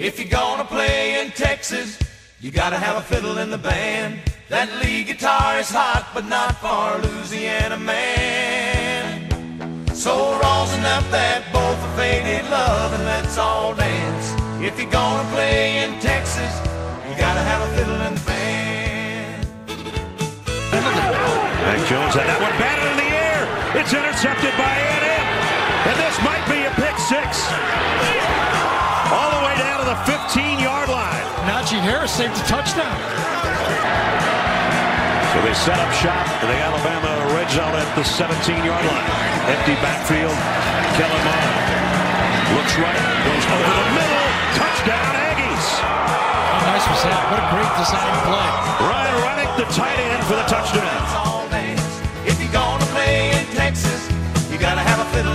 If you're gonna play in Texas, you gotta have a fiddle in the band. That lead guitar is hot, but not for Louisiana man. So rosin up that bowl for faded love and let's all dance. If you're gonna play in Texas, you gotta have a fiddle in the band. Mac Jones had that one batted in the air. It's intercepted by A&M. And this might be a pick six. 15-yard line. Najee Harris saved a touchdown. So they set up shop in the Alabama red zone at the 17-yard line. Empty backfield. Kellen Mond looks right, goes over the middle. Touchdown, Aggies. How nice was that? What a great design play. Ryan Renick, the tight end for the touchdown. Let's all dance. If you're gonna play in Texas, you gotta have a fiddle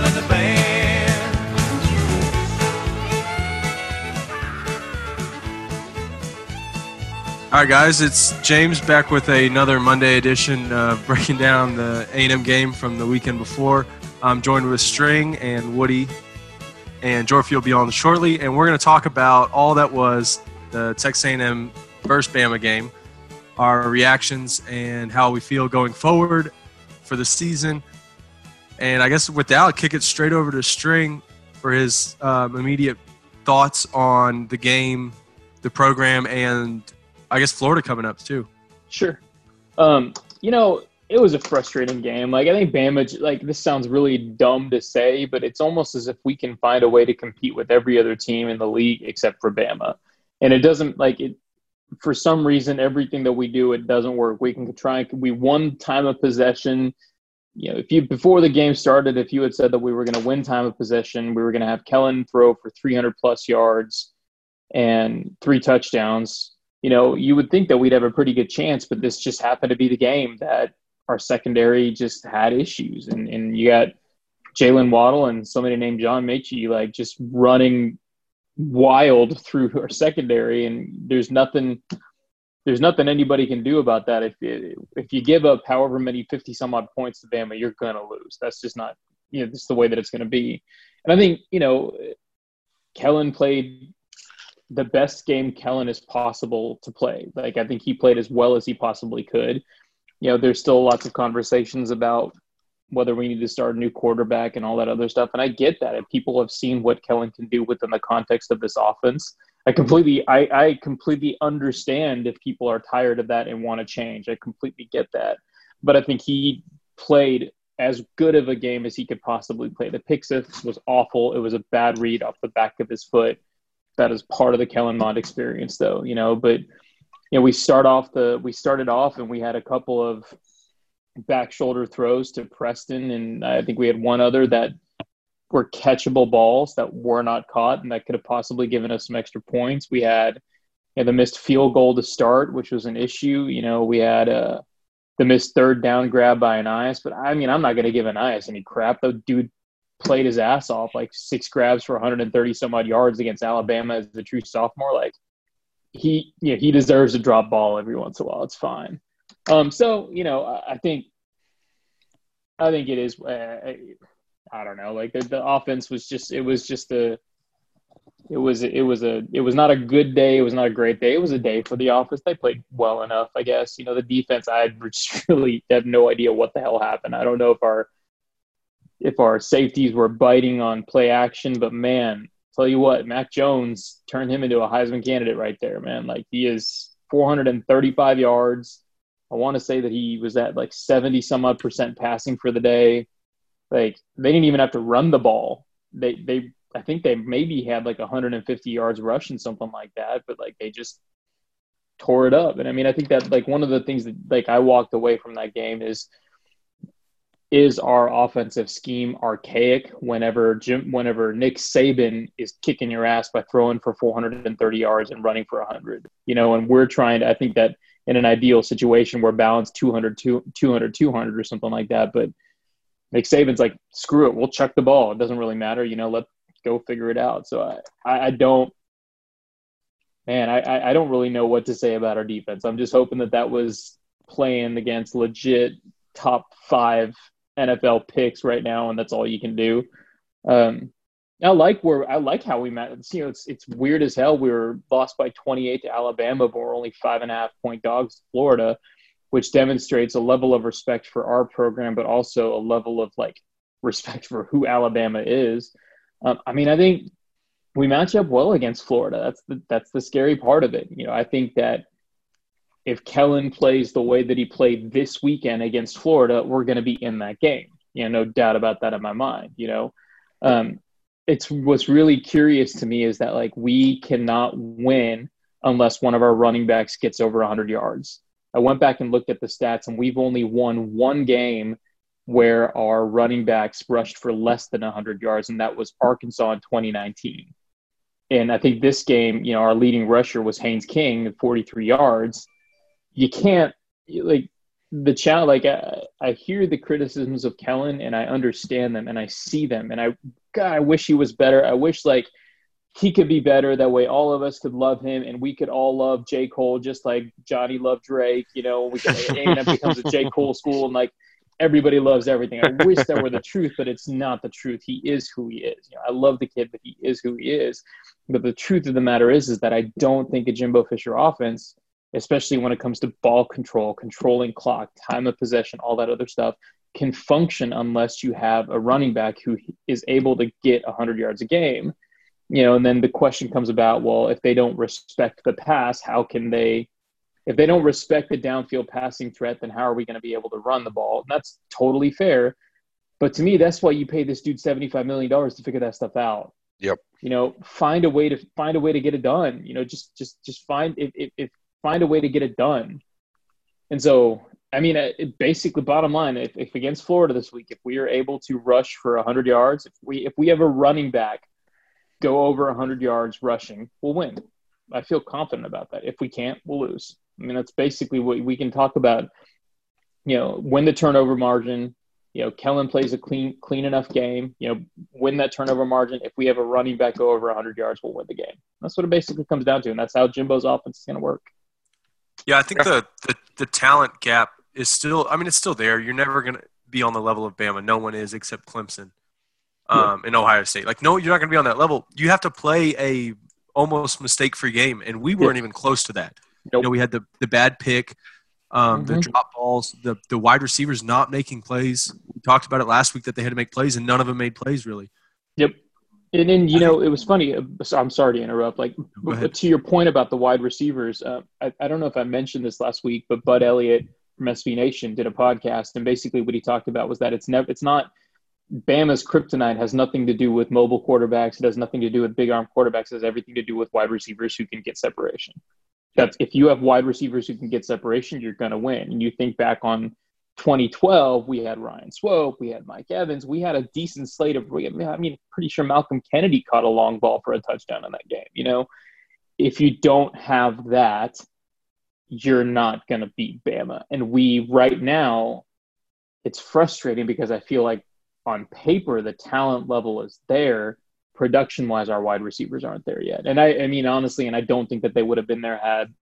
All right, guys, it's James back with another Monday edition, uh, breaking down the A&M game from the weekend before. I'm joined with String and Woody, and Jorfi will be on shortly, and we're going to talk about all that was the Texas A&M versus Bama game, our reactions, and how we feel going forward for the season. And I guess with that, I'll kick it straight over to String for his um, immediate thoughts on the game, the program, and I guess Florida coming up too. Sure. Um, you know, it was a frustrating game. Like I think Bama, like this sounds really dumb to say, but it's almost as if we can find a way to compete with every other team in the league except for Bama, and it doesn't like it. For some reason, everything that we do it doesn't work. We can try. We won time of possession. You know, if you before the game started, if you had said that we were going to win time of possession, we were going to have Kellen throw for 300 plus yards and three touchdowns you know, you would think that we'd have a pretty good chance, but this just happened to be the game that our secondary just had issues. And, and you got Jaylen Waddle and somebody named John Metchie like just running wild through our secondary. And there's nothing, there's nothing anybody can do about that. If if you give up however many 50 some odd points to Bama, you're going to lose. That's just not, you know, this is the way that it's going to be. And I think, you know, Kellen played the best game Kellen is possible to play. Like I think he played as well as he possibly could. You know, there's still lots of conversations about whether we need to start a new quarterback and all that other stuff. And I get that. And people have seen what Kellen can do within the context of this offense. I completely I, I completely understand if people are tired of that and want to change. I completely get that. But I think he played as good of a game as he could possibly play. The pick six was awful. It was a bad read off the back of his foot that is part of the Kellen Mond experience, though. You know, but you know, we start off the we started off and we had a couple of back shoulder throws to Preston, and I think we had one other that were catchable balls that were not caught, and that could have possibly given us some extra points. We had you know, the missed field goal to start, which was an issue. You know, we had uh, the missed third down grab by Ainias, but I mean, I'm not going to give Ainias any crap. The dude played his ass off, like six grabs for 130 some odd yards against Alabama as a true sophomore. Like he, you know, he deserves a drop ball every once in a while. It's fine. Um, so you know, I, I think, I think it is. Uh, I don't know. Like the, the offense was just, it was just a, it was, it was a, it was not a good day. It was not a great day. It was a day for the office. They played well enough, I guess. You know, the defense, I really have no idea what the hell happened. I don't know if our if our safeties were biting on play action. But man, tell you what, Mac Jones turned him into a Heisman candidate right there, man. Like he is 435 yards. I want to say that he was at like 70 some odd percent passing for the day. Like they didn't even have to run the ball. They they I think they maybe had like 150 yards rushing something like that, but like they just tore it up. And I mean, I think that like one of the things that like I walked away from that game is is our offensive scheme archaic whenever Jim, whenever Nick Saban is kicking your ass by throwing for 430 yards and running for 100? You know, and we're trying to, I think that in an ideal situation, we're balanced 200, 200, 200 or something like that. But Nick Saban's like, screw it, we'll chuck the ball. It doesn't really matter. You know, let go figure it out. So I, I, I don't, man, I, I don't really know what to say about our defense. I'm just hoping that that was playing against legit top five NFL picks right now, and that's all you can do. Um, I like where I like how we met. You know, it's it's weird as hell. We were lost by 28 to Alabama, but we're only five and a half point dogs to Florida, which demonstrates a level of respect for our program, but also a level of like respect for who Alabama is. Um, I mean, I think we match up well against Florida. That's the that's the scary part of it. You know, I think that if Kellen plays the way that he played this weekend against Florida, we're going to be in that game. You know, no doubt about that in my mind. You know, um, it's what's really curious to me is that like we cannot win unless one of our running backs gets over 100 yards. I went back and looked at the stats, and we've only won one game where our running backs rushed for less than 100 yards, and that was Arkansas in 2019. And I think this game, you know, our leading rusher was Haynes King at 43 yards. You can't like the challenge. Like I, I hear the criticisms of Kellen, and I understand them, and I see them, and I God, I wish he was better. I wish like he could be better. That way, all of us could love him, and we could all love J. Cole just like Johnny loved Drake. You know, we could A&M becomes a J. Cole school, and like everybody loves everything. I wish that were the truth, but it's not the truth. He is who he is. You know, I love the kid, but he is who he is. But the truth of the matter is, is that I don't think a Jimbo Fisher offense, especially when it comes to ball control, controlling clock, time of possession, all that other stuff, can function unless you have a running back who is able to get 100 yards a game. You know, and then the question comes about, well, if they don't respect the pass, how can they if they don't respect the downfield passing threat, then how are we going to be able to run the ball? And that's totally fair. But to me, that's why you pay this dude $75 million to figure that stuff out. Yep. You know, find a way to find a way to get it done. You know, just just just find if, if, if find a way to get it done. And so, I mean, it, basically, bottom line, if, if against Florida this week, if we are able to rush for 100 yards, if we if we have a running back go over 100 yards rushing, we'll win. I feel confident about that. If we can't, we'll lose. I mean, that's basically what we can talk about. You know, win the turnover margin. You know, Kellen plays a clean, clean enough game. You know, win that turnover margin. If we have a running back go over 100 yards, we'll win the game. That's what it basically comes down to, and that's how Jimbo's offense is going to work. Yeah, I think the, the the talent gap is still. I mean, it's still there. You're never going to be on the level of Bama. No one is except Clemson um, yeah. in Ohio State. Like, no, you're not going to be on that level. You have to play a almost mistake-free game, and we weren't yeah. even close to that. Nope. You know, we had the the bad pick, um, mm-hmm. the drop balls, the the wide receivers not making plays. We talked about it last week that they had to make plays, and none of them made plays really. Yep. And then you know it was funny. Uh, I'm sorry to interrupt. Like to your point about the wide receivers, uh, I, I don't know if I mentioned this last week, but Bud Elliott from SB Nation did a podcast, and basically what he talked about was that it's never, it's not Bama's kryptonite has nothing to do with mobile quarterbacks. It has nothing to do with big arm quarterbacks. It has everything to do with wide receivers who can get separation. That's if you have wide receivers who can get separation, you're going to win. And you think back on 2012, we had Ryan Swope, we had Mike Evans, we had a decent slate of. I mean, pretty sure Malcolm Kennedy caught a long ball for a touchdown in that game. You know, if you don't have that, you're not going to beat Bama. And we right now, it's frustrating because I feel like on paper the talent level is there production wise, our wide receivers aren't there yet. And I, I mean, honestly, and I don't think that they would have been there had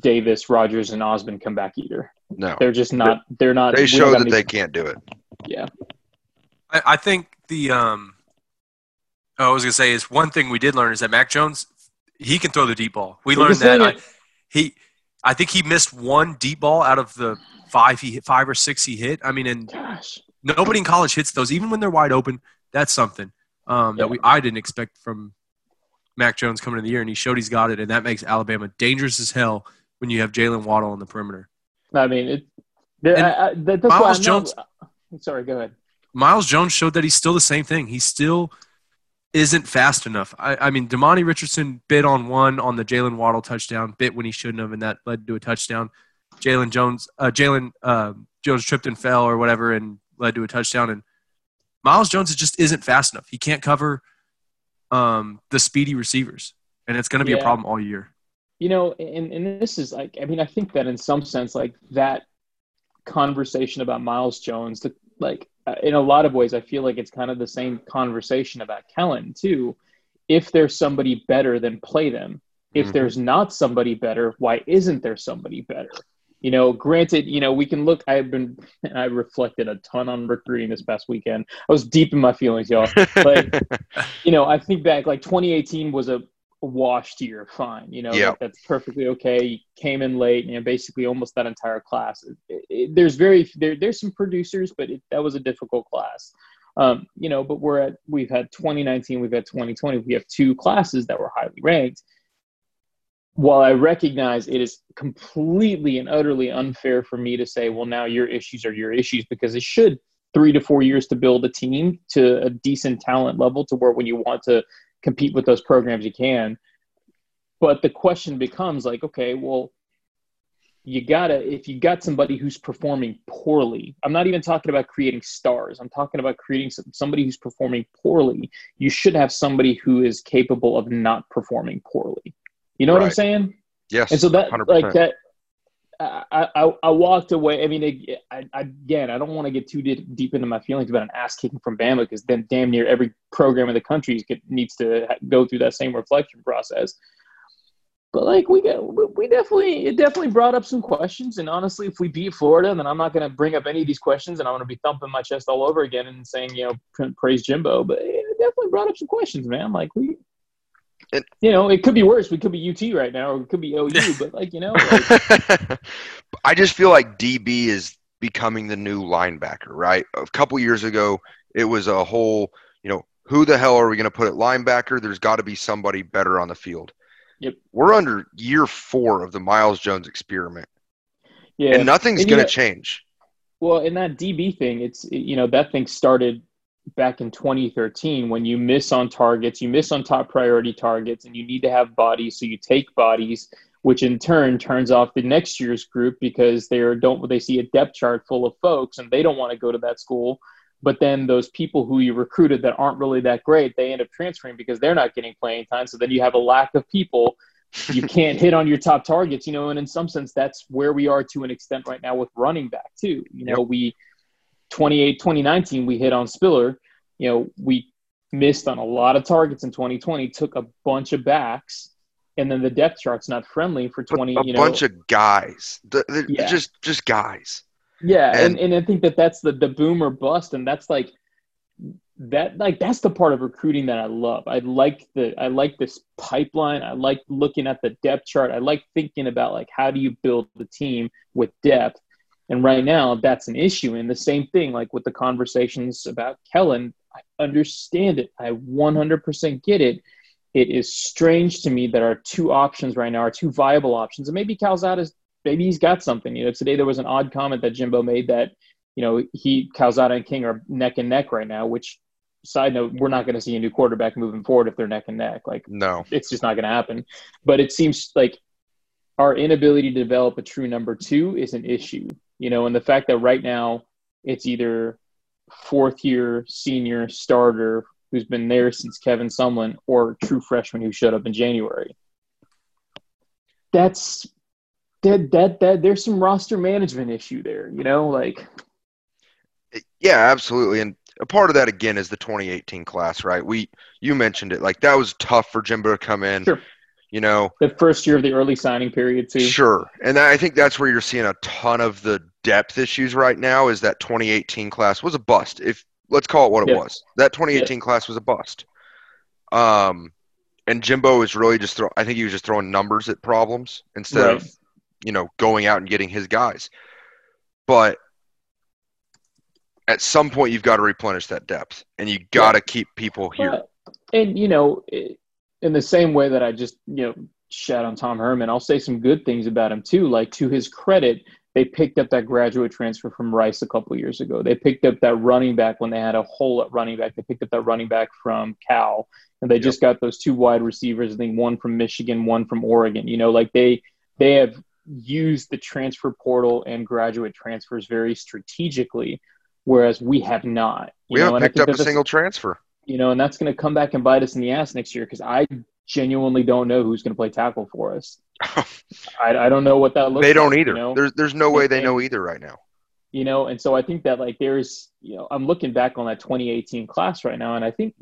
Davis, Rogers, and Ausbon come back either. No, they're just not. They're not. They show that they can't do it. Yeah, I, I think the um, oh, I was gonna say is one thing we did learn is that Mac Jones he can throw the deep ball. We he learned that I, he, I think he missed one deep ball out of the five he hit, five or six he hit. I mean, and Gosh. nobody in college hits those, even when they're wide open. That's something um, that we I didn't expect from Mac Jones coming in the year, and he showed he's got it, and that makes Alabama dangerous as hell when you have Jaylen Waddle on the perimeter. I mean, it, I, I, that's Myles Jones. Sorry, go ahead. Myles Jones showed that he's still the same thing. He still isn't fast enough. I, I mean, Demani Richardson bit on one on the Jaylen Waddle touchdown, bit when he shouldn't have, and that led to a touchdown. Jalen Jones, uh, Jalen uh, Jones tripped and fell or whatever, and led to a touchdown. And Myles Jones just isn't fast enough. He can't cover um, the speedy receivers, and it's going to be yeah. a problem all year. You know, and, and this is like, I mean, I think that in some sense, like that conversation about Myles Jones, the, like uh, in a lot of ways, I feel like it's kind of the same conversation about Kellen too. If there's somebody better, then play them. If mm-hmm. there's not somebody better, why isn't there somebody better? You know, granted, you know, we can look. I've been, I reflected a ton on recruiting this past weekend. I was deep in my feelings, y'all. But, you know, I think back like 2018 was a washed year, fine. You know, like, that's perfectly okay. You came in late, you know, basically almost that entire class. It, it, there's very, there, there's some producers, but it, that was a difficult class. Um, you know, but we're at, we've had 2019, we've had 2020, we have two classes that were highly ranked while I recognize it is completely and utterly unfair for me to say, well, now your issues are your issues because it should three to four years to build a team to a decent talent level to where when you want to compete with those programs, you can. But the question becomes like, okay, well, you gotta, if you got somebody who's performing poorly, I'm not even talking about creating stars. I'm talking about creating some, somebody who's performing poorly. You should have somebody who is capable of not performing poorly. You know what I'm saying? Yes, And so that, 100%. like that, I, I, I walked away. I mean, I, again, I don't want to get too deep, deep into my feelings about an ass kicking from Bama because then damn near every program in the country needs to go through that same reflection process. But like we got, we definitely, it definitely brought up some questions. And honestly, if we beat Florida, then I'm not going to bring up any of these questions, and I'm going to be thumping my chest all over again and saying, you know, praise Jimbo. But it definitely brought up some questions, man. Like we, And- you know, it could be worse. We could be UT right now, or it could be OU. but like you know, like, I just feel like DB is becoming the new linebacker, right? A couple years ago, it was a whole, you know, who the hell are we going to put at linebacker? There's got to be somebody better on the field. Yep. We're under year four of the Myles Jones experiment, yeah. and nothing's going to change. Well, in that DB thing, it's you know that thing started back in 2013 when you miss on targets, you miss on top priority targets, and you need to have bodies, so you take bodies, which in turn turns off the next year's group because they're don't they see a depth chart full of folks and they don't want to go to that school. But then those people who you recruited that aren't really that great, they end up transferring because they're not getting playing time. So then you have a lack of people you can't hit on your top targets, you know, and in some sense, that's where we are to an extent right now with running back too. You know, we 28, 2019, we hit on Spiller. You know, we missed on a lot of targets in 2020, took a bunch of backs, and then the depth chart's not friendly for 20. a you know, bunch of guys, The- the- Yeah. just just guys. Yeah, And- and, and, I think that that's the the boom or bust, and that's like that like that's the part of recruiting that I love. I like the I like this pipeline. I like looking at the depth chart. I like thinking about like how do you build the team with depth. And right now, that's an issue. And the same thing, like with the conversations about Kellen, I understand it. I 100% get it. It is strange to me that our two options right now are two viable options. And maybe Calzada's maybe he's got something. You know, today there was an odd comment that Jimbo made that, you know, he Calzada and King are neck and neck right now, which side note, we're not going to see a new quarterback moving forward if they're neck and neck. Like No, it's just not going to happen. But it seems like our inability to develop a true number two is an issue, you know, and the fact that right now it's either fourth year senior starter who's been there since Kevin Sumlin or true freshman who showed up in January. That's that that that there's some roster management issue there, you know, like yeah, absolutely. And a part of that again is the 2018 class, right? We you mentioned it, like that was tough for Jimbo to come in. Sure. You know, the first year of the early signing period too. Sure. And I think that's where you're seeing a ton of the depth issues right now is that 2018 class was a bust. If let's call it what it Yeah. was. That 2018 class was a bust. Um and Jimbo is really just throw I think he was just throwing numbers at problems instead Right. of you know going out and getting his guys. But at some point you've got to replenish that depth and you got to keep people here. And you know, i- in the same way that I just you know shout on Tom Herman, I'll say some good things about him too. Like to his credit, they picked up that graduate transfer from Rice a couple years ago. They picked up that running back when they had a hole at running back. They picked up that running back from Cal, and they just got those two wide receivers. I think one from Michigan, one from Oregon. You know, like they they have used the transfer portal and graduate transfers very strategically, whereas we have not. You We know, haven't picked up a single transfer. You know, and that's going to come back and bite us in the ass next year because I genuinely don't know who's going to play tackle for us. I, I don't know what that looks. They don't like, either. You know? There's there's no way they know either right now. you know, and so I think that like there's, you know, I'm looking back on that 2018 class right now, and I think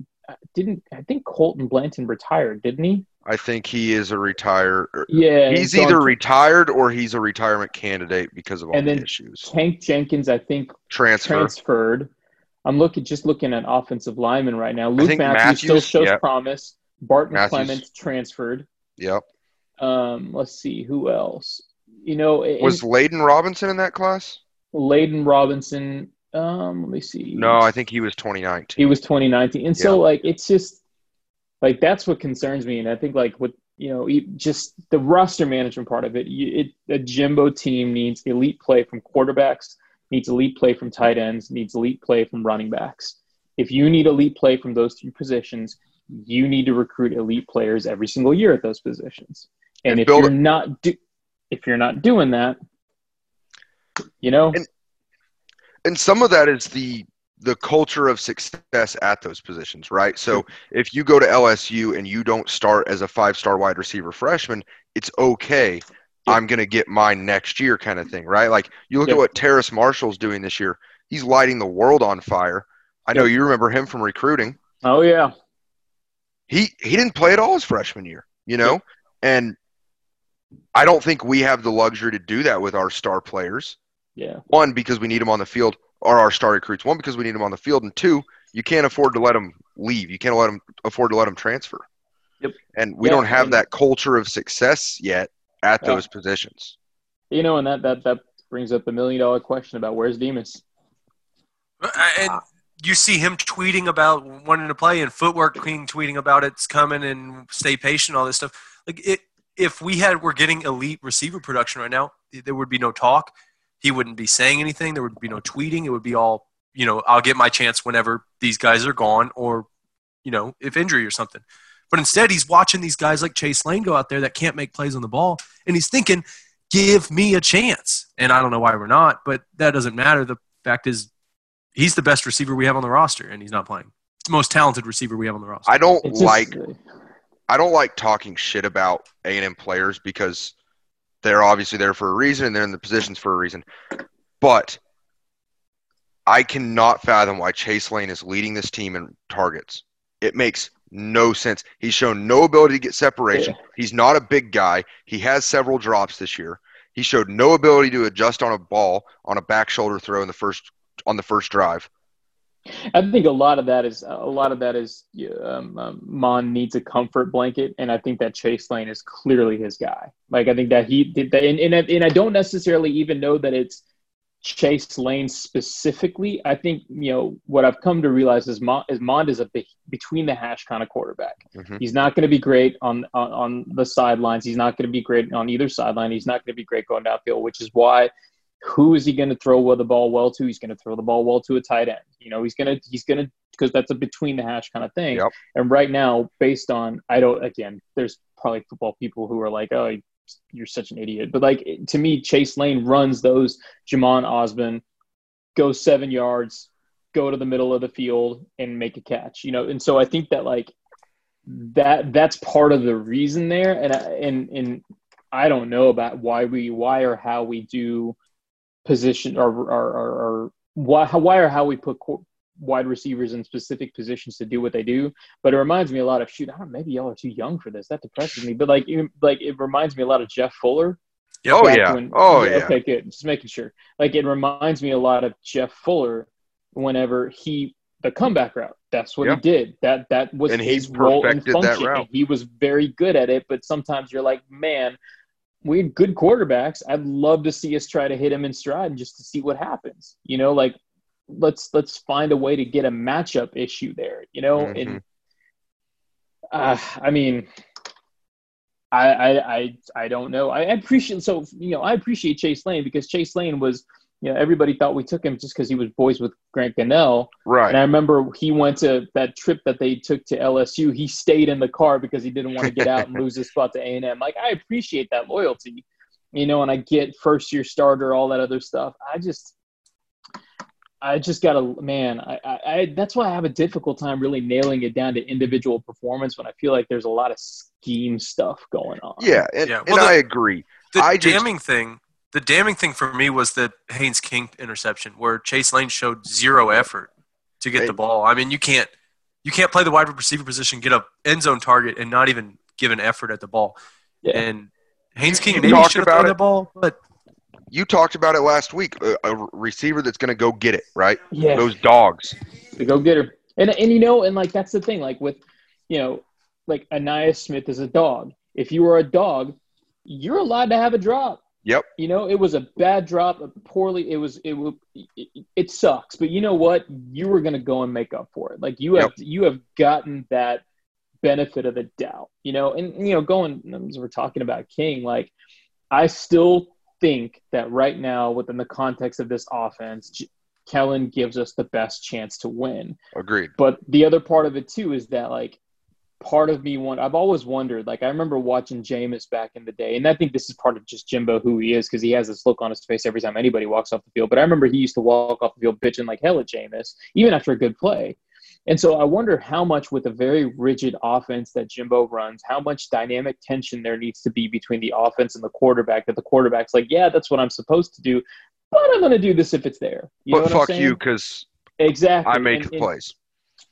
didn't I think Colton Blanton retired, didn't he? I think he is a retire. er, Yeah, He's either retired or he's a retirement candidate because of all And the then issues. Tank Jenkins, I think, Transfer. transferred. I'm looking just looking at offensive linemen right now. Luke think Matthews, still shows yeah. promise. Barton Matthews. Clement transferred. Yep. Um, let's see who else. You know, in- Was Layden Robinson in that class? Layden Robinson. Um, let me see. No, I think he was 2019. he was 2019, and so like it's just like that's what concerns me, and I think like what you know, just the roster management part of it. You, it a Jimbo team needs elite play from quarterbacks, needs elite play from tight ends, needs elite play from running backs. If you need elite play from those three positions, you need to recruit elite players every single year at those positions. And, And if build you're not do, if you're not doing that, you know, And- and some of that is the the culture of success at those positions, right? So if you go to LSU and you don't start as a five star wide receiver freshman, it's okay. I'm gonna get mine next year, kind of thing, right? Like you look at what Terrace Marshall's doing this year. He's lighting the world on fire. I know you remember him from recruiting. oh yeah, He he didn't play at all his freshman year, you know, and I don't think we have the luxury to do that with our star players. yeah. one because we need them on the field or our star recruits one because we need them on the field and two you can't afford to let them leave you can't let them afford to let them transfer Yep. and we don't have that culture of success yet at Yeah. those positions You know, and that that that brings up the million dollar question about where's Demas. And you see him tweeting about wanting to play, and Footwork King tweeting about it's coming and stay patient, all this stuff. Like it, if we had were getting elite receiver production right now, there would be no talk. He wouldn't be saying anything. There would be no tweeting. It would be all, you know, I'll get my chance whenever these guys are gone, or, you know, if injury or something. But instead, he's watching these guys like Chase Lane go out there that can't make plays on the ball, and he's thinking, "Give me a chance." And I don't know why we're not, but that doesn't matter. The fact is, he's the best receiver we have on the roster, and he's not playing. It's the most talented receiver we have on the roster. i don't It's just- like i don't like talking shit about a&m players because they're obviously there for a reason and they're in the positions for a reason but i cannot fathom why chase lane is leading this team in targets it makes no sense. He's shown no ability to get separation. He's not a big guy. He has several drops this year. He showed no ability to adjust on a ball on a back shoulder throw in the first on the first drive. I think a lot of that is a lot of that is um, um, Mond needs a comfort blanket, and I think that Chase Lane is clearly his guy. Like I think that he did that, and, and, I- and I don't necessarily even know that it's Chase Lane specifically. I think you know what I've come to realize is Mond is Mond is a big, between the hash kind of quarterback. Mhm. He's not going to be great on, on on the sidelines. He's not going to be great on either sideline. He's not going to be great going downfield, which is why who is he going to throw the ball well to? He's going to throw the ball well to a tight end. You know, he's going to he's going to because that's a between the hash kind of thing. Yep. And right now, based on I don't again, there's probably football people who are like, oh, you're such an idiot. But like to me, Chase Lane runs those Jhamon Ausbon, go seven yards, go to the middle of the field and make a catch. You know, and so I think that like that that's part of the reason there. And I, and and I don't know about why we why or how we do position or or, or, or why how, why or how we put wide receivers in specific positions to do what they do. But it reminds me a lot of shoot. I don't maybe y'all are too young for this. That depresses me. But like like it reminds me a lot of Jeff Fuller. Oh yeah when- oh yeah Okay, good. Just making sure. Like it reminds me a lot of Jeff Fuller whenever he the comeback route. That's what Yeah. he did. That that was And his role and function. route. And he was very good at it. But sometimes you're like, man, we had good quarterbacks. I'd love to see us try to hit him in stride and just to see what happens. You know, like let's let's find a way to get a matchup issue there. You know, Mhm. and uh, I mean, I, I I I don't know. I appreciate so you know I appreciate Chase Lane because Chase Lane was you know everybody thought we took him just because he was boys with Grant Gunnell. right And I remember he went to that trip that they took to LSU. He stayed in the car because he didn't want to get out and lose his spot to A and M. Like I appreciate that loyalty, you know. And I get first year starter, all that other stuff. I just, I just gotta man. I, I, I that's why I have a difficult time really nailing it down to individual performance when I feel like there's a lot of scheme stuff going on. yeah and, Yeah, and the- i agree The I just- damning thing, the damning thing for me was the Haynes King interception, where Chase Lane showed zero effort to get Hey. the ball. I mean, you can't you can't play the wide receiver position, get a end zone target, and not even give an effort at the ball. Yeah. And Haynes King You maybe should have thrown it. the ball, but You talked about it last week. A, a receiver that's going to go get it, right? Yeah. Those dogs. the go getter. And and you know, and like that's the thing, like with you know, like Ainias Smith is a dog. If you were a dog, you're allowed to have a drop. Yep. You know, it was a bad drop, a poorly. It was it it, it sucks, but you know what? You were going to go and make up for it. Like you have you have gotten that benefit of the doubt. You know, and you know, going as we're talking about King, like I still think that right now, within the context of this offense, J- Kellen gives us the best chance to win. Agreed. But the other part of it too is that like part of me one I've always wondered, like I remember watching Jameis back in the day, and I think this is part of just Jimbo who he is because he has this look on his face every time anybody walks off the field. But I remember he used to walk off the field bitching like hell at Jameis, even after a good play. And so I wonder how much with a very rigid offense that Jimbo runs, how much dynamic tension there needs to be between the offense and the quarterback that the quarterback's like, yeah, that's what I'm supposed to do, but I'm going to do this if it's there. You know but fuck you because Exactly. I make And- the and- plays.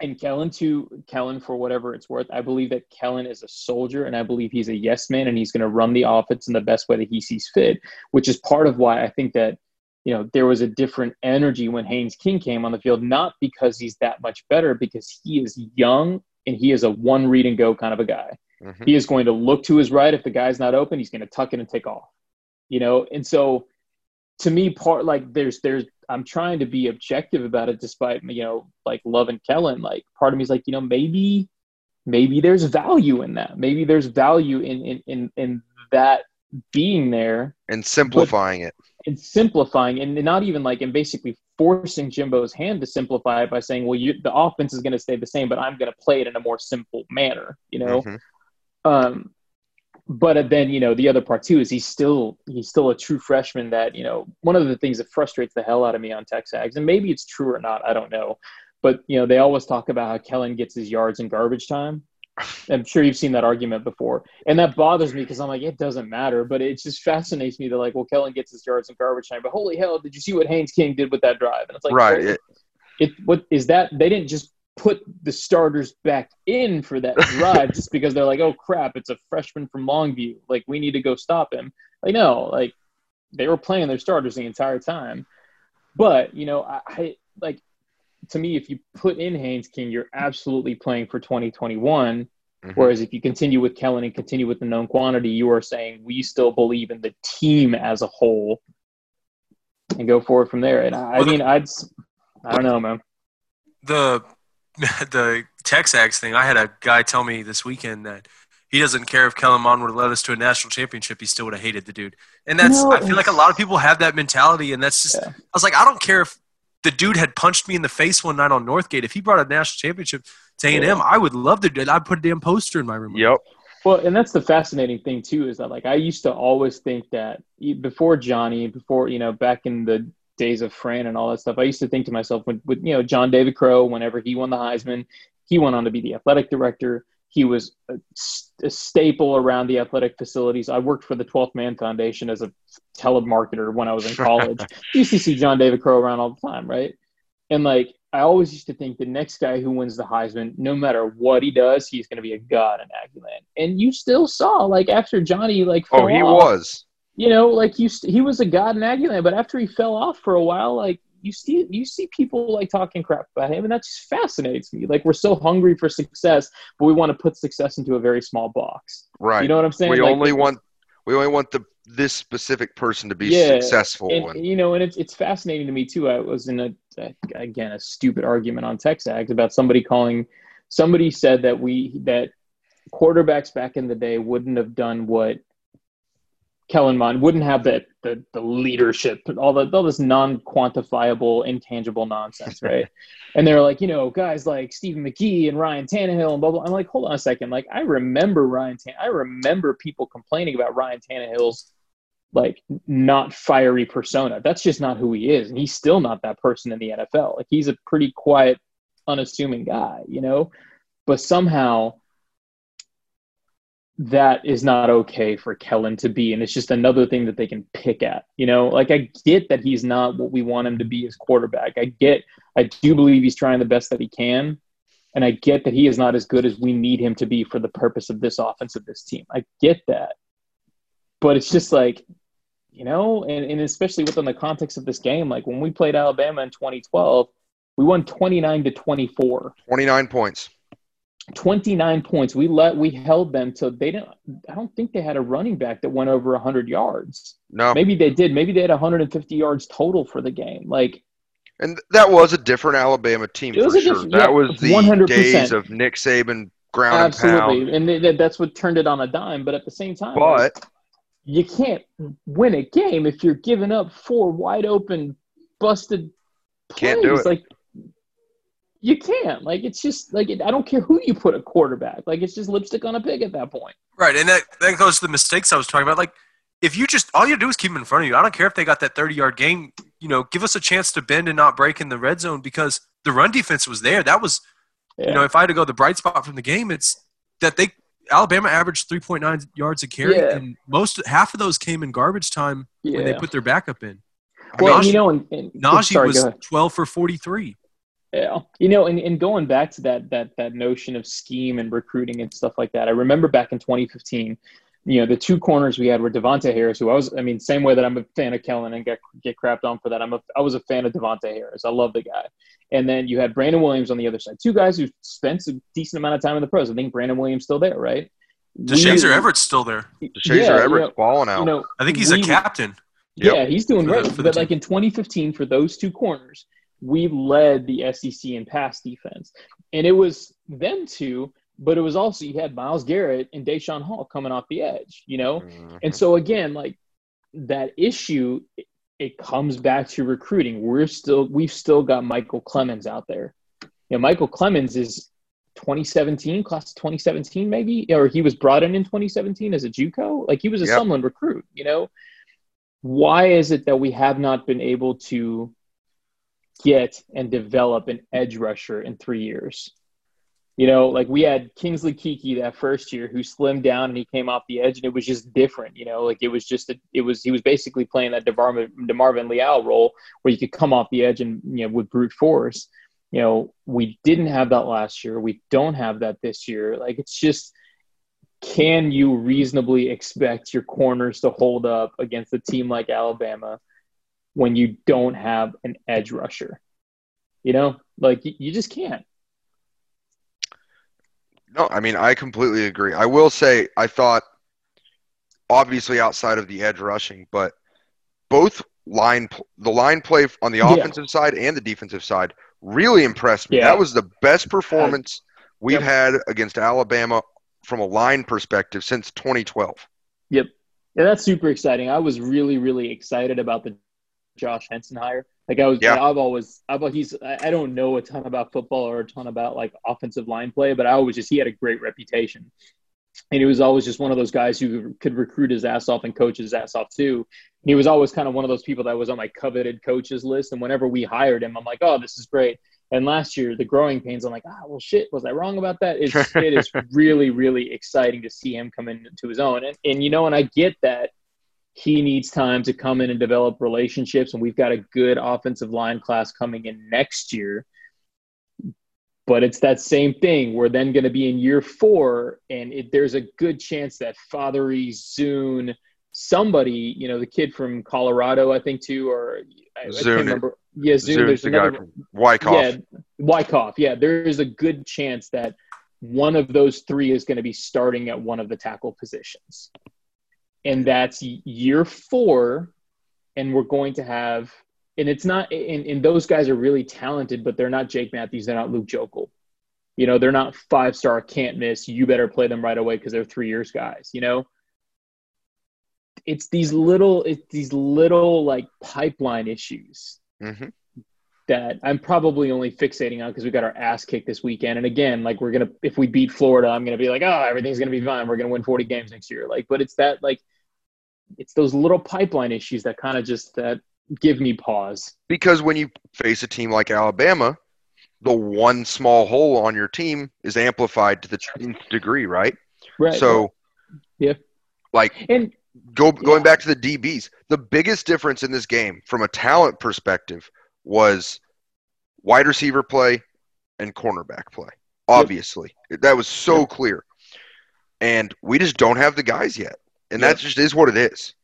and Kellen too, Kellen for whatever it's worth, I believe that Kellen is a soldier and I believe he's a yes man and he's going to run the offense in the best way that he sees fit, which is part of why I think that you know there was a different energy when Haynes King came on the field, not because he's that much better, because he is young and he is a one read and go kind of a guy. Mhm. He is going to look to his right if the guy's not open, he's going to tuck in and take off. You know, and so to me, part like there's there's I'm trying to be objective about it, despite you know like Love and Kellen. Like part of me is like you know maybe maybe there's value in that. Maybe there's value in in in, in that being there And simplifying it. And simplifying and not even like and basically forcing Jimbo's hand to simplify it by saying, well, you, the offense is going to stay the same, but I'm going to play it in a more simple manner. You know. Mhm. Um, but then you know the other part too is he's still he's still a true freshman. That you know one of the things that frustrates the hell out of me on Texags, and maybe it's true or not, I don't know. But you know they always talk about how Kellen gets his yards in garbage time. I'm sure you've seen that argument before, and that bothers me because I'm like it doesn't matter, but it just fascinates me that like well Kellen gets his yards in garbage time, but holy hell, did you see what Haynes King did with that drive? And it's like right. It, it what is that they didn't just put the starters back in for that drive just because they're like oh crap it's a freshman from longview like we need to go stop him like no like they were playing their starters the entire time but you know i, I like to me if you put in haynes king you're absolutely playing for 2021 Mhm. whereas if you continue with kellen and continue with the known quantity you are saying we still believe in the team as a whole and go forward from there and i, I Well, the- mean i'd s- i don't know man the the Texags thing, I had a guy tell me this weekend that he doesn't care if Kellen Mond would have led us to a national championship, he still would have hated the dude. And that's No, I feel like a lot of people have that mentality, and that's just Yeah. I was like, I don't care if the dude had punched me in the face one night on Northgate. If he brought a national championship to A and M, I would love to do it. I'd put a damn poster in my room. yep. Well, and that's the fascinating thing too is that like I used to always think that before Johnny, before you know, back in the days of Fran and all that stuff, I used to think to myself with, with you know John David Crow, whenever he won the Heisman, he went on to be the athletic director. He was a staple around the athletic facilities. I worked for the 12th Man Foundation as a telemarketer when I was in college. used to see John David Crow around all the time, right? And like I always used to think the next guy who wins the Heisman, no matter what he does, he's going to be a god in Aggieland. And you still saw like after Johnny like Oh, he off, was. you know, like you st- he was a god in Aggieland, but after he fell off for a while, like you see you see people like talking crap about him, and that just fascinates me. Like we're so hungry for success, but we want to put success into a very small box. Right. You know what I'm saying? we Like, only want we only want the this specific person to be Yeah, successful. and, And, you know, and it's it's fascinating to me too. I was in a, a again a stupid argument on Texags about somebody calling. Somebody said that we that quarterbacks back in the day wouldn't have done what Kellen Mond wouldn't have that the the leadership, all the all this non quantifiable, intangible nonsense, right? and they're like, you know, guys like Stephen McGee and Ryan Tannehill and blah blah. I'm like, hold on a second. Like, I remember Ryan. Tan- I remember people complaining about Ryan Tannehill's like not fiery persona. That's just not who he is, and he's still not that person in the NFL. Like, he's a pretty quiet, unassuming guy, you know. But somehow that is not okay for Kellen to be. And it's just another thing that they can pick at. You know, like I get that he's not what we want him to be as quarterback. I get, I do believe he's trying the best that he can. And I get that he is not as good as we need him to be for the purpose of this offense of this team. I get that. But it's just like, you know, and, and especially within the context of this game, like when we played Alabama in 2012, we won 29 to 24. 29 points. 29 points. We let we held them till they didn't I don't think they had a running back that went over 100 yards. No. Maybe they did. Maybe they had 150 yards total for the game. Like And that was a different Alabama team for sure. that yeah, was the 100%. days of Nick Saban ground and pound. absolutely. And th- that's what turned it on a dime, but at the same time But you can't win a game if you're giving up four wide open busted plays. Can't do it. Like you can't. Like it's just like I don't care who you put a quarterback. Like it's just lipstick on a pig at that point. Right, and that, that goes to the mistakes I was talking about. Like, if you just all you do is keep them in front of you. I don't care if they got that thirty yard gain. You know, give us a chance to bend and not break in the red zone because the run defense was there. That was, Yeah. you know, if I had to go the bright spot from the game, it's that they Alabama averaged three point nine yards a carry, Yeah. and most half of those came in garbage time when they put their backup in. well, Najee- you know, and, and Najee sorry, was twelve for forty three. Yeah, you know, and, and going back to that that that notion of scheme and recruiting and stuff like that, I remember back in 2015, you know, the two corners we had were De'Vante Harris, who I was, I mean, same way that I'm a fan of Kellen and get get crapped on for that. I'm a, I was a fan of De'Vante Harris. I love the guy. And then you had Brandon Williams on the other side, two guys who spent a decent amount of time in the pros. I think Brandon Williams still there, right? Deshazor Everett's still there. Shazer yeah, Everett's you balling out. You know, I think he's we- a captain. Yep. yeah, he's doing For the- great. the but like in 2015, for those two corners, we led the SEC in pass defense, and it was them two. But it was also you had Myles Garrett and Daeshon Hall coming off the edge, you know. Mhm. And so again, like that issue, it, comes back to recruiting. We're still we've still got Michael Clemons out there. You know, Michael Clemons is 2017 class of 2017 maybe, or he was brought in in 2017 as a JUCO. Like he was a Yep. Sumlin recruit. You know, why is it that we have not been able to get and develop an edge rusher in three years? You know, like we had Kingsley Keke that first year who slimmed down and he came off the edge and it was just different, you know, like it was just, a, it was, he was basically playing that DeMarvin, DeMarvin Leal role where you could come off the edge and, you know, with brute force. You know, we didn't have that last year. We don't have that this year. Like it's just, can you reasonably expect your corners to hold up against a team like Alabama when you don't have an edge rusher? You know, like you, just can't. No, I mean I completely agree. I will say I thought obviously outside of the edge rushing, but both line the line play on the Yeah. offensive side and the defensive side really impressed me. Yeah. That was the best performance we've Yep. had against Alabama from a line perspective since 2012. Yep. Yeah, that's super exciting. I was really, really excited about the Josh Henson hire. Like I was, Yeah. I've always, I've he's, I don't know a ton about football or a ton about like offensive line play, but I always just he had a great reputation, and he was always just one of those guys who could recruit his ass off and coach his ass off too. And he was always kind of one of those people that was on my coveted coaches list, and whenever we hired him, I'm like, oh, this is great. And last year, the growing pains, I'm like, ah, well, shit, was I wrong about that? It's, it is really, really exciting to see him come into his own. And, and, you know, and I get that he needs time to come in and develop relationships, and we've got a good offensive line class coming in next year. But it's that same thing. We're then going to be in year four, and it, there's a good chance that Fatheree, Zuhn, somebody, you know, the kid from Colorado, I think, too, or I, I Zuhn. can't remember. Yeah, Zuhn. Zoom's there's the guy another, from Wyckoff. yeah, Wyckoff. Yeah, there is a good chance that one of those three is going to be starting at one of the tackle positions. And that's year four. And we're going to have, and it's not, and, and those guys are really talented, but they're not Jake Matthews. They're not Luke Joeckel. You know, they're not five star, can't miss. You better play them right away because they're three years guys, you know? It's these little, it's these little like pipeline issues hmm that I'm probably only fixating on because we got our ass kicked this weekend. And again, like we're gonna if we beat Florida, I'm gonna be like, oh, everything's gonna be fine. We're gonna win 40 games next year. Like, but it's that like it's those little pipeline issues that kind of just that give me pause. Because when you face a team like Alabama, the one small hole on your team is amplified to the nth degree, right? Right. So, Yeah. like and go going Yeah. back to the DBs, the biggest difference in this game from a talent perspective was wide receiver play and cornerback play. Obviously, that was so clear, and we just don't have the guys yet, and Yep. that just is what it is.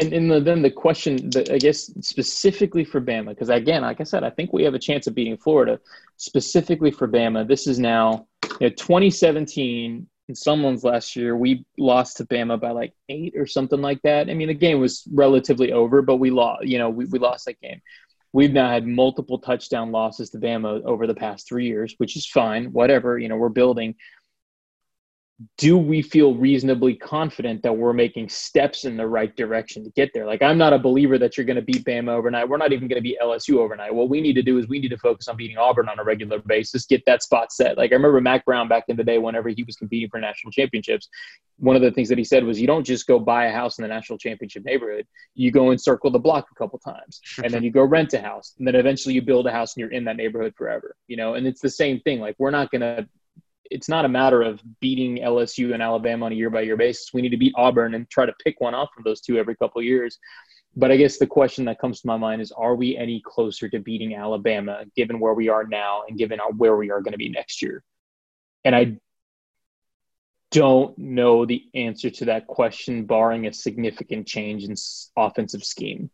And, and the, then the question, that I guess, specifically for Bama, because again, like I said, I think we have a chance of beating Florida. Specifically for Bama, this is now you know, 2017. In Sumlin's last year, we lost to Bama by like eight or something like that. I mean, the game was relatively over, but we lost. You know, we, we lost that game. We've now had multiple touchdown losses to Bama over the past three years, which is fine. Whatever, you know, we're building do we feel reasonably confident that we're making steps in the right direction to get there? Like, I'm not a believer that you're going to beat Bama overnight. We're not even going to beat LSU overnight. What we need to do is we need to focus on beating Auburn on a regular basis, get that spot set. Like, I remember Mack Brown back in the day, whenever he was competing for national championships, one of the things that he said was, you don't just go buy a house in the national championship neighborhood. You go and circle the block a couple times, and then you go rent a house, and then eventually you build a house and you're in that neighborhood forever. You know, and it's the same thing. Like, we're not going to it's not a matter of beating LSU and Alabama on a year by year basis. We need to beat Auburn and try to pick one off of those two every couple of years. But I guess the question that comes to my mind is: Are we any closer to beating Alabama, given where we are now and given where we are going to be next year? And I don't know the answer to that question, barring a significant change in offensive scheme.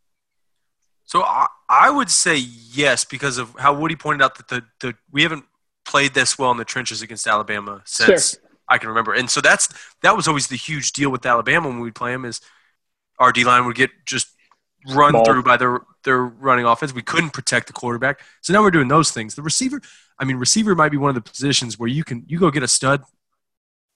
So I, I would say yes because of how Woody pointed out that the, the we haven't played this well in the trenches against Alabama since I can remember, and so that's that was always the huge deal with Alabama when we'd play them is our D line would get just run Ball. through by their their running offense. We couldn't protect the quarterback, so now we're doing those things. The receiver, I mean, receiver might be one of the positions where you can you go get a stud.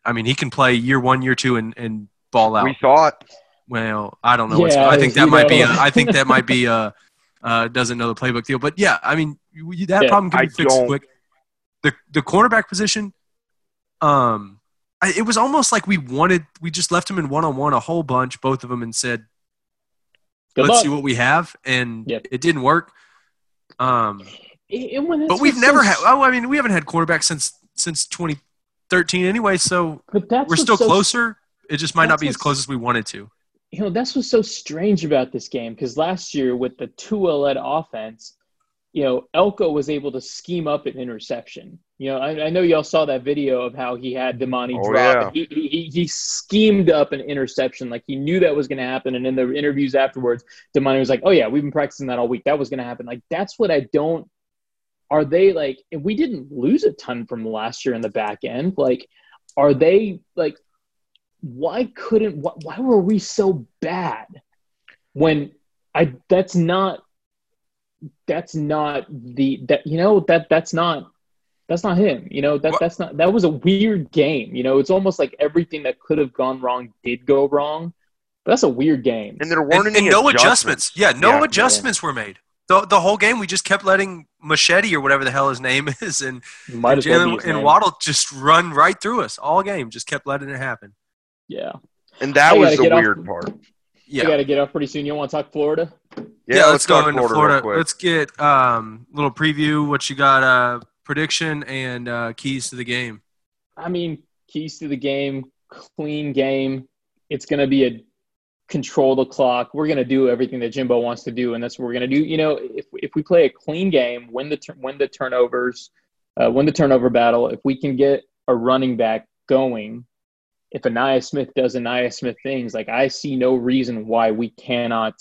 I mean, he can play year one, year two, and and ball out. We thought Well, I don't know. what's Yeah, I think that you might be. A, know. I think that might be a uh, doesn't know the playbook deal. But yeah, I mean you- you- that Yeah, problem can I be fixed quick. The the cornerback position, um, I, it was almost like we wanted. We just left them in one on one a whole bunch, both of them, and said, Good "Let's luck. see what we have," and Yep. it didn't work. Um, It- it- but we've never so had. Oh, I mean, we haven't had quarterbacks since since 2013 anyway. So But that's we're still so- closer. It just might not be as close as we wanted to. You know, that's what's so strange about this game because last year with the Tua led offense, you know, Elko was able to scheme up an interception. You know, I, I know y'all saw that video of how he had Demani Oh, drop. He, he, he schemed up an interception. Like he knew that was going to happen. And in the interviews afterwards, Demani was like, oh, yeah, we've been practicing that all week. That was going to happen. Like, that's what I don't. Are they like, if we didn't lose a ton from last year in the back end, like, are they like, why couldn't, why, why were we so bad when I, that's not, that's not the, that, you know, that, that's not, that's not him. You know, that that's not that was a weird game. You know, it's almost like everything that could have gone wrong did go wrong. But that's a weird game. and there weren't and, any and no adjustments. adjustments. Yeah, no Yeah. adjustments were made. The, the whole game, we just kept letting Machete or whatever the hell his name is, and, Might and as Jalen and. Waddle just run right through us all game. Just kept letting it happen. Yeah. And that I was gotta the get off- weird part. Yeah, I got to get off pretty soon. You want to talk Florida? Yeah. let's, go talk into Florida, Florida. real quick. Let's get um a little preview. What you got? Uh, prediction and uh, keys to the game. I mean, keys to the game, clean game. It's going to be a control the clock. We're going to do everything that Jimbo wants to do, and that's what we're going to do. You know, if if we play a clean game, win the tur- win the turnovers, uh, win the turnover battle. If we can get a running back going, if Ainias Smith does Ainias Smith things, like I see no reason why we cannot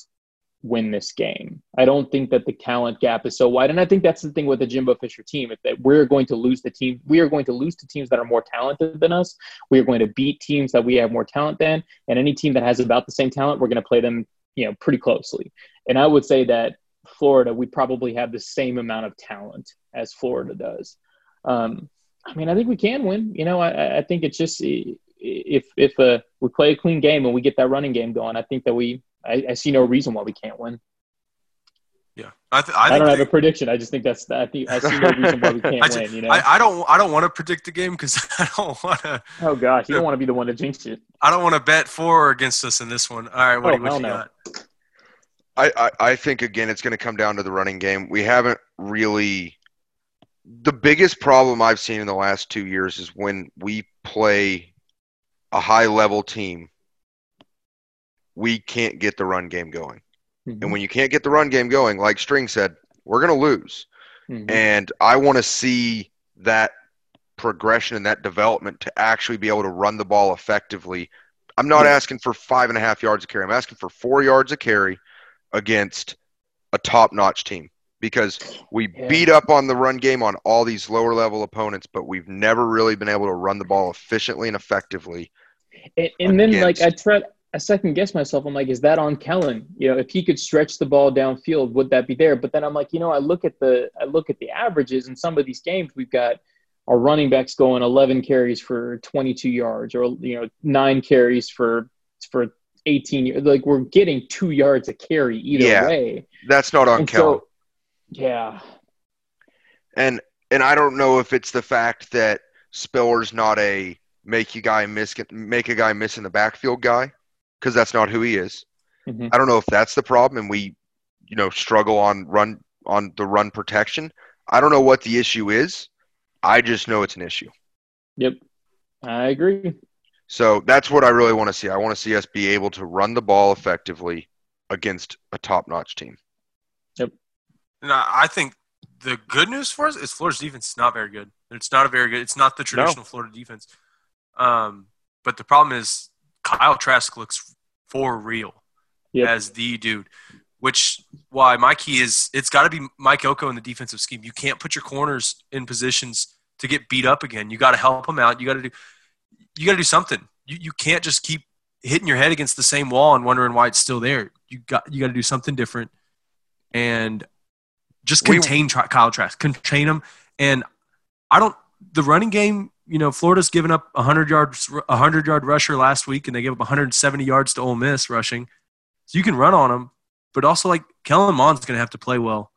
win this game. I don't think that the talent gap is so wide, and I think that's the thing with the Jimbo Fisher team. If that we're going to lose the team, we are going to lose to teams that are more talented than us. We are going to beat teams that we have more talent than, and any team that has about the same talent, we're going to play them, you know, pretty closely. And I would say that Florida, we probably have the same amount of talent as Florida does. Um, I mean, I think we can win. You know, I- I, think it's just if if uh, we play a clean game and we get that running game going, I think that we. I, I see no reason why we can't win. Yeah, I, th- I, I, don't have they- a prediction. I just think that's. I think I see no reason why we can't I ju- win. You know. I, I don't. I don't want to predict the game because I don't want to. oh gosh, you don't want to be the one to jinx it. I don't want to bet for or against us in this one. All right, oh, what, Oh, do what you no. got? I, I, I think again it's going to come down to the running game. We haven't really. The biggest problem I've seen in the last two years is when we play a high level team, we can't get the run game going. Mm-hmm. And when you can't get the run game going, like String said, we're going to lose. Mhm. And I want to see that progression and that development to actually be able to run the ball effectively. I'm not Yeah. asking for five and a half yards of carry. I'm asking for four yards of carry against a top notch team because we Yeah. beat up on the run game on all these lower level opponents, but we've never really been able to run the ball efficiently and effectively. And, and then, like, I tried, I second guess myself. I'm like, is that on Kellen? You know, if he could stretch the ball downfield, would that be there? But then I'm like, you know, I look at the, I look at the averages in some of these games. We've got our running backs going 11 carries for 22 yards, or you know, nine carries for for 18. y- Like we're getting two yards a carry either Yeah. way. That's not on And Kellen. so, yeah, and and I don't know if it's the fact that Spiller's not a make you guy miss make a guy miss in the backfield guy because that's not who he is. Mhm. I don't know if that's the problem, and we you know struggle on run on the run protection. I don't know what the issue is. I just know it's an issue. yep, I agree. So that's what I really want to see. I want to see us be able to run the ball effectively against a top-notch team. Yep. And I I think the good news for us is Florida's defense is not very good. It's not a very good. It's not the traditional Florida defense. Um, but the problem is Kyle Trask looks for real Yep. as the dude. Which why my key is it's got to be Mike Elko in the defensive scheme. You can't put your corners in positions to get beat up again. You got to help them out. You got to do you got to do something. You you can't just keep hitting your head against the same wall and wondering why it's still there. You got you got to do something different. And just We- contain Tra- Kyle Trask, contain him. And I don't the running game. You know, Florida's given up a hundred yards, a hundred yard rusher last week, and they gave up 170 yards to Ole Miss rushing. So you can run on them, but also like Kellen Mond's going to have to play well.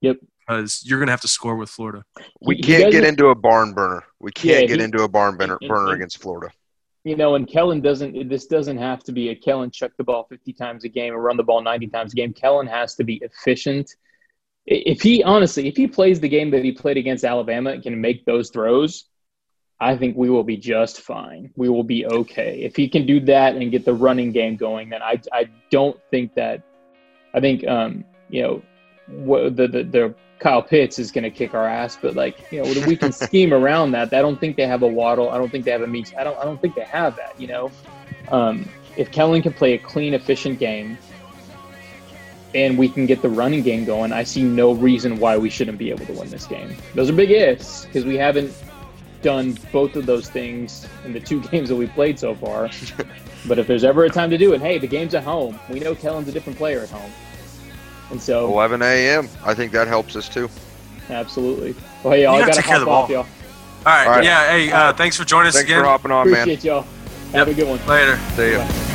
Yep. Because you're going to have to score with Florida. We He- he can't get into a barn burner. We can't Yeah, get he- into a barn burner, and- burner and- against Florida. you know, and Kellen doesn't. This doesn't have to be a Kellen chuck the ball fifty times a game or run the ball ninety times a game. Kellen has to be efficient. If he honestly, if he plays the game that he played against Alabama and can make those throws, I think we will be just fine. We will be okay if he can do that and get the running game going. Then I, I don't think that. I think, um, you know, what the the, the Kyle Pitts is going to kick our ass, but like you know, we can scheme around that. I don't think they have a Waddle. I don't think they have a Meeks. I don't. I don't think they have that. You know, um, if Kellen can play a clean, efficient game, and we can get the running game going, I see no reason why we shouldn't be able to win this game. Those are big ifs because we haven't done both of those things in the two games that we played so far. but if there's ever a time to do it, hey, the game's at home. We know Kellen's a different player at home, and so 11 a.m. I think that helps us too. absolutely. Well, hey, y'all, You I gotta gotta take care of hop the off, ball. y'all. All right. All right. Yeah. Hey, uh, thanks for joining us Thanks again. for hopping on, man. Appreciate y'all. Have a good one. Later. See ya. Bye.